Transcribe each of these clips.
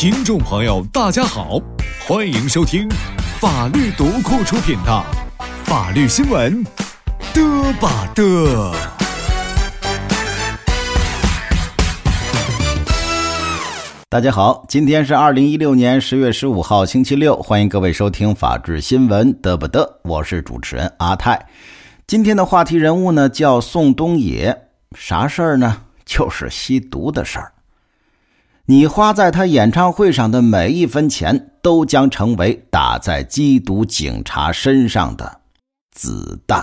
听众朋友，大家好，欢迎收听法律读库出品的《法律新闻》，嘚吧嘚。大家好，今天是二零一六年十月十五号，星期六，欢迎各位收听《法治新闻》，嘚不嘚？我是主持人阿泰。今天的话题人物呢叫宋冬野，啥事儿呢？就是吸毒的事儿。你花在他演唱会上的每一分钱，都将成为打在缉毒警察身上的子弹。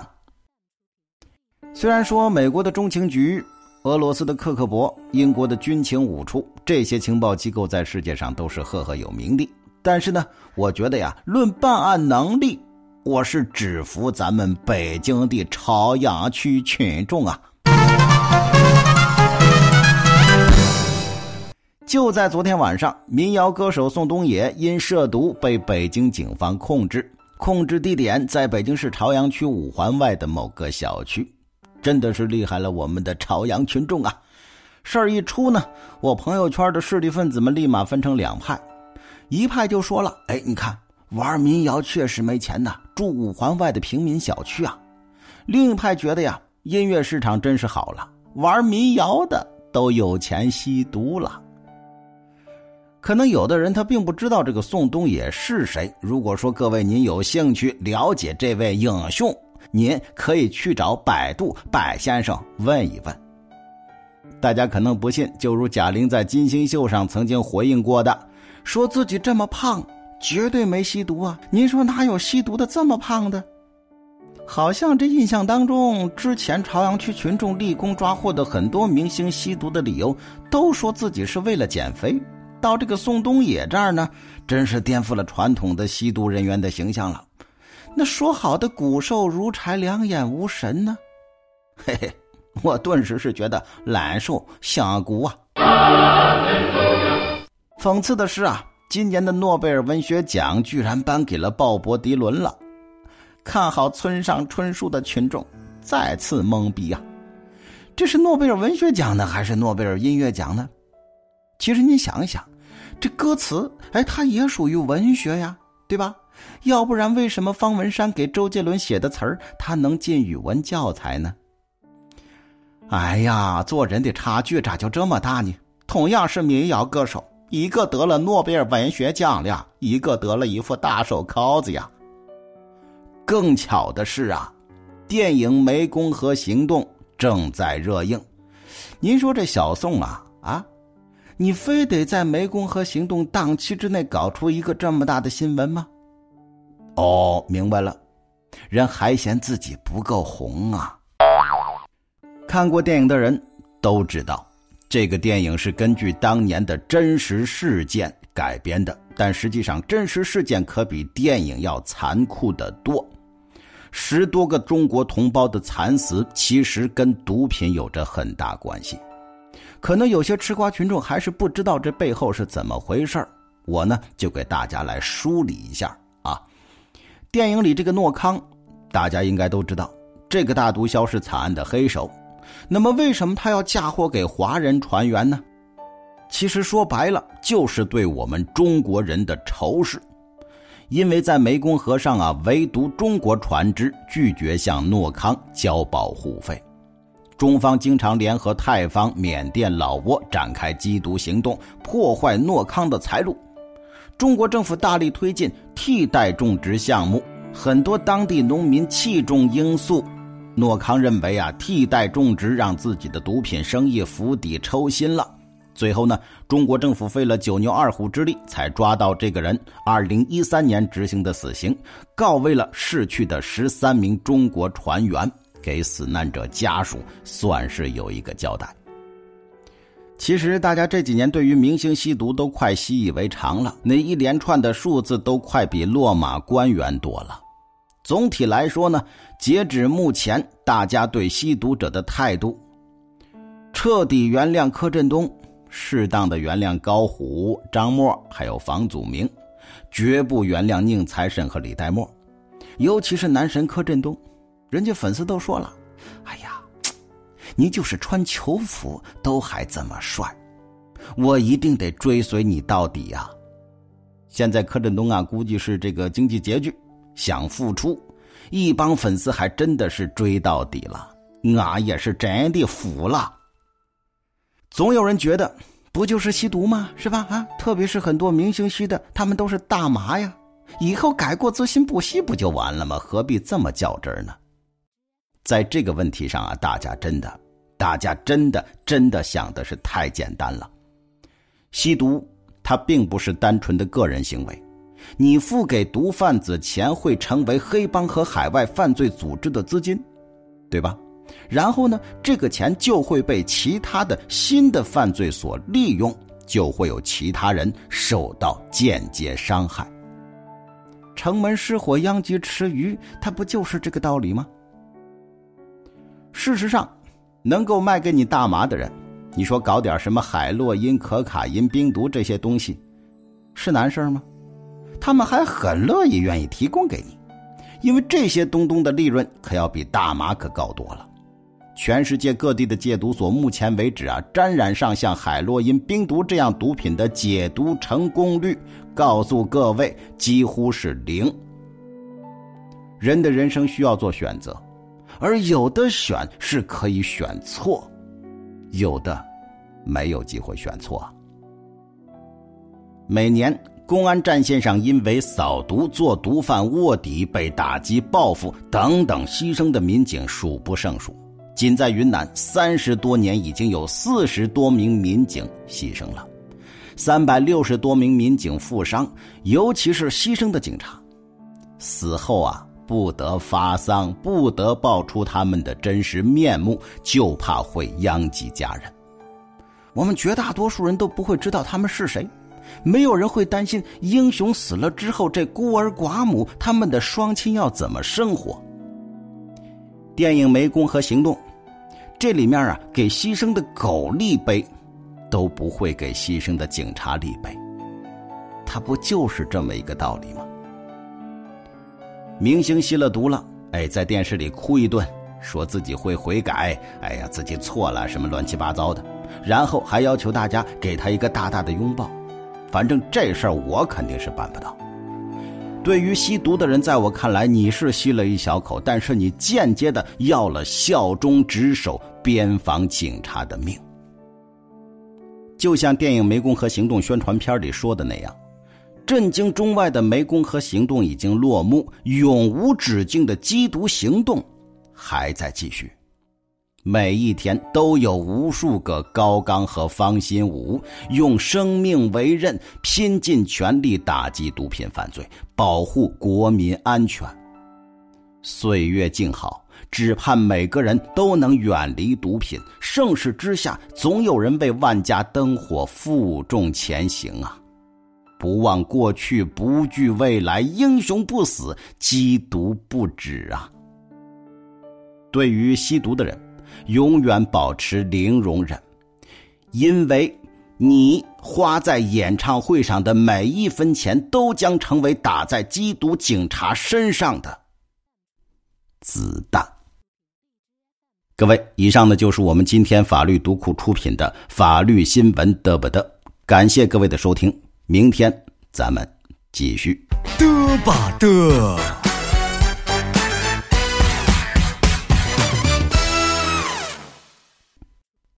虽然说美国的中情局、俄罗斯的克克勃、英国的军情五处这些情报机构在世界上都是赫赫有名的，但是呢，我觉得呀，论办案能力，我是只服咱们北京的朝阳区群众啊。就在昨天晚上，民谣歌手宋冬野因涉毒被北京警方控制，控制地点在北京市朝阳区五环外的某个小区，真的是厉害了我们的朝阳群众啊！事儿一出呢，我朋友圈的势力分子们立马分成两派，一派就说了：“哎，你看玩民谣确实没钱呐，住五环外的平民小区啊。”另一派觉得呀，音乐市场真是好了，玩民谣的都有钱吸毒了。可能有的人他并不知道这个宋冬野是谁。如果说各位您有兴趣了解这位英雄，您可以去找百度百先生问一问。大家可能不信，就如贾玲在金星秀上曾经回应过的，说自己这么胖，绝对没吸毒啊！您说哪有吸毒的这么胖的？好像这印象当中，之前朝阳区群众立功抓获的很多明星吸毒的理由，都说自己是为了减肥。到这个宋冬野这儿呢，真是颠覆了传统的吸毒人员的形象了。那说好的骨瘦如柴、两眼无神呢？嘿嘿，我顿时是觉得懒瘦香骨啊！讽刺的是啊，今年的诺贝尔文学奖居然颁给了鲍勃迪伦了。看好村上春树的群众再次懵逼啊！这是诺贝尔文学奖呢，还是诺贝尔音乐奖呢？其实你想一想。这歌词，哎，它也属于文学呀，对吧？要不然为什么方文山给周杰伦写的词儿，他能进语文教材呢？哎呀，做人的差距咋就这么大呢？同样是民谣歌手，一个得了诺贝尔文学奖了，一个得了一副大手铐子呀。更巧的是啊，电影《湄公河行动》正在热映，您说这小宋啊，啊？你非得在湄公河行动档期之内搞出一个这么大的新闻吗？哦，明白了，人还嫌自己不够红啊。看过电影的人都知道，这个电影是根据当年的真实事件改编的，但实际上真实事件可比电影要残酷的多。十多个中国同胞的惨死，其实跟毒品有着很大关系。可能有些吃瓜群众还是不知道这背后是怎么回事我呢就给大家来梳理一下啊。电影里这个诺康，大家应该都知道，这个大毒枭是惨案的黑手。那么为什么他要嫁祸给华人船员呢？其实说白了，就是对我们中国人的仇视。因为在湄公河上啊，唯独中国船只拒绝向诺康交保护费。中方经常联合泰方、缅甸、老挝展开缉毒行动，破坏诺康的财路。中国政府大力推进替代种植项目，很多当地农民器重罂粟。诺康认为啊，替代种植让自己的毒品生意釜底抽薪了。最后呢，中国政府费了九牛二虎之力才抓到这个人。二零一三年执行的死刑，告慰了逝去的十三名中国船员。给死难者家属算是有一个交代。其实大家这几年对于明星吸毒都快习以为常了，那一连串的数字都快比落马官员多了。总体来说呢，截止目前，大家对吸毒者的态度：彻底原谅柯震东，适当的原谅高虎、张默还有房祖名，绝不原谅宁财神和李代沫，尤其是男神柯震东。人家粉丝都说了：“哎呀，你就是穿囚服都还这么帅。”我一定得追随你到底呀！现在柯震东啊，估计是这个经济拮据，想复出，一帮粉丝还真的是追到底了，俺也是真的服了。总有人觉得，不就是吸毒吗？是吧？啊，特别是很多明星吸的，他们都是大麻呀。以后改过自新不吸不就完了吗？何必这么较真呢？在这个问题上啊，大家真的，大家真的真的想的是太简单了。吸毒它并不是单纯的个人行为，你付给毒贩子钱会成为黑帮和海外犯罪组织的资金，对吧？然后呢，这个钱就会被其他的新的犯罪所利用，就会有其他人受到间接伤害。城门失火，殃及池鱼，它不就是这个道理吗？事实上，能够卖给你大麻的人，你说搞点什么海洛因、可卡因、冰毒这些东西，是难事吗？他们还很乐意、愿意提供给你，因为这些东东的利润可要比大麻可高多了。全世界各地的戒毒所，目前为止啊，沾染上像海洛因、冰毒这样毒品的解毒成功率，告诉各位几乎是零。人的人生需要做选择，而有的选是可以选错，有的没有机会选错。每年公安战线上因为扫毒、做毒贩卧底被打击报复等等牺牲的民警数不胜数。仅在云南，三十多年已经有四十多名民警牺牲了，三百六十多名民警负伤，尤其是牺牲的警察，死后啊不得发丧，不得报出他们的真实面目，就怕会殃及家人。我们绝大多数人都不会知道他们是谁，没有人会担心英雄死了之后，这孤儿寡母他们的双亲要怎么生活。电影《湄公河行动》，这里面啊，给牺牲的狗立碑，都不会给牺牲的警察立碑。他不就是这么一个道理吗？明星吸了毒了，哎，在电视里哭一顿，说自己会悔改，哎呀，自己错了，什么乱七八糟的，然后还要求大家给他一个大大的拥抱。反正这事儿我肯定是办不到。对于吸毒的人，在我看来，你是吸了一小口，但是你间接的要了效忠职守边防警察的命。就像电影《湄公河行动》宣传片里说的那样，震惊中外的湄公河行动已经落幕，永无止境的缉毒行动还在继续。每一天都有无数个高刚和方新武用生命为刃，拼尽全力打击毒品犯罪，保护国民安全。岁月静好，只盼每个人都能远离毒品。盛世之下，总有人为万家灯火负重前行啊！不忘过去，不惧未来，英雄不死，缉毒不止啊！对于吸毒的人。永远保持零容忍，因为你花在演唱会上的每一分钱，都将成为打在缉毒警察身上的子弹。各位，以上呢就是我们今天法律读库出品的法律新闻嘚不嘚，感谢各位的收听，明天咱们继续嘚吧嘚。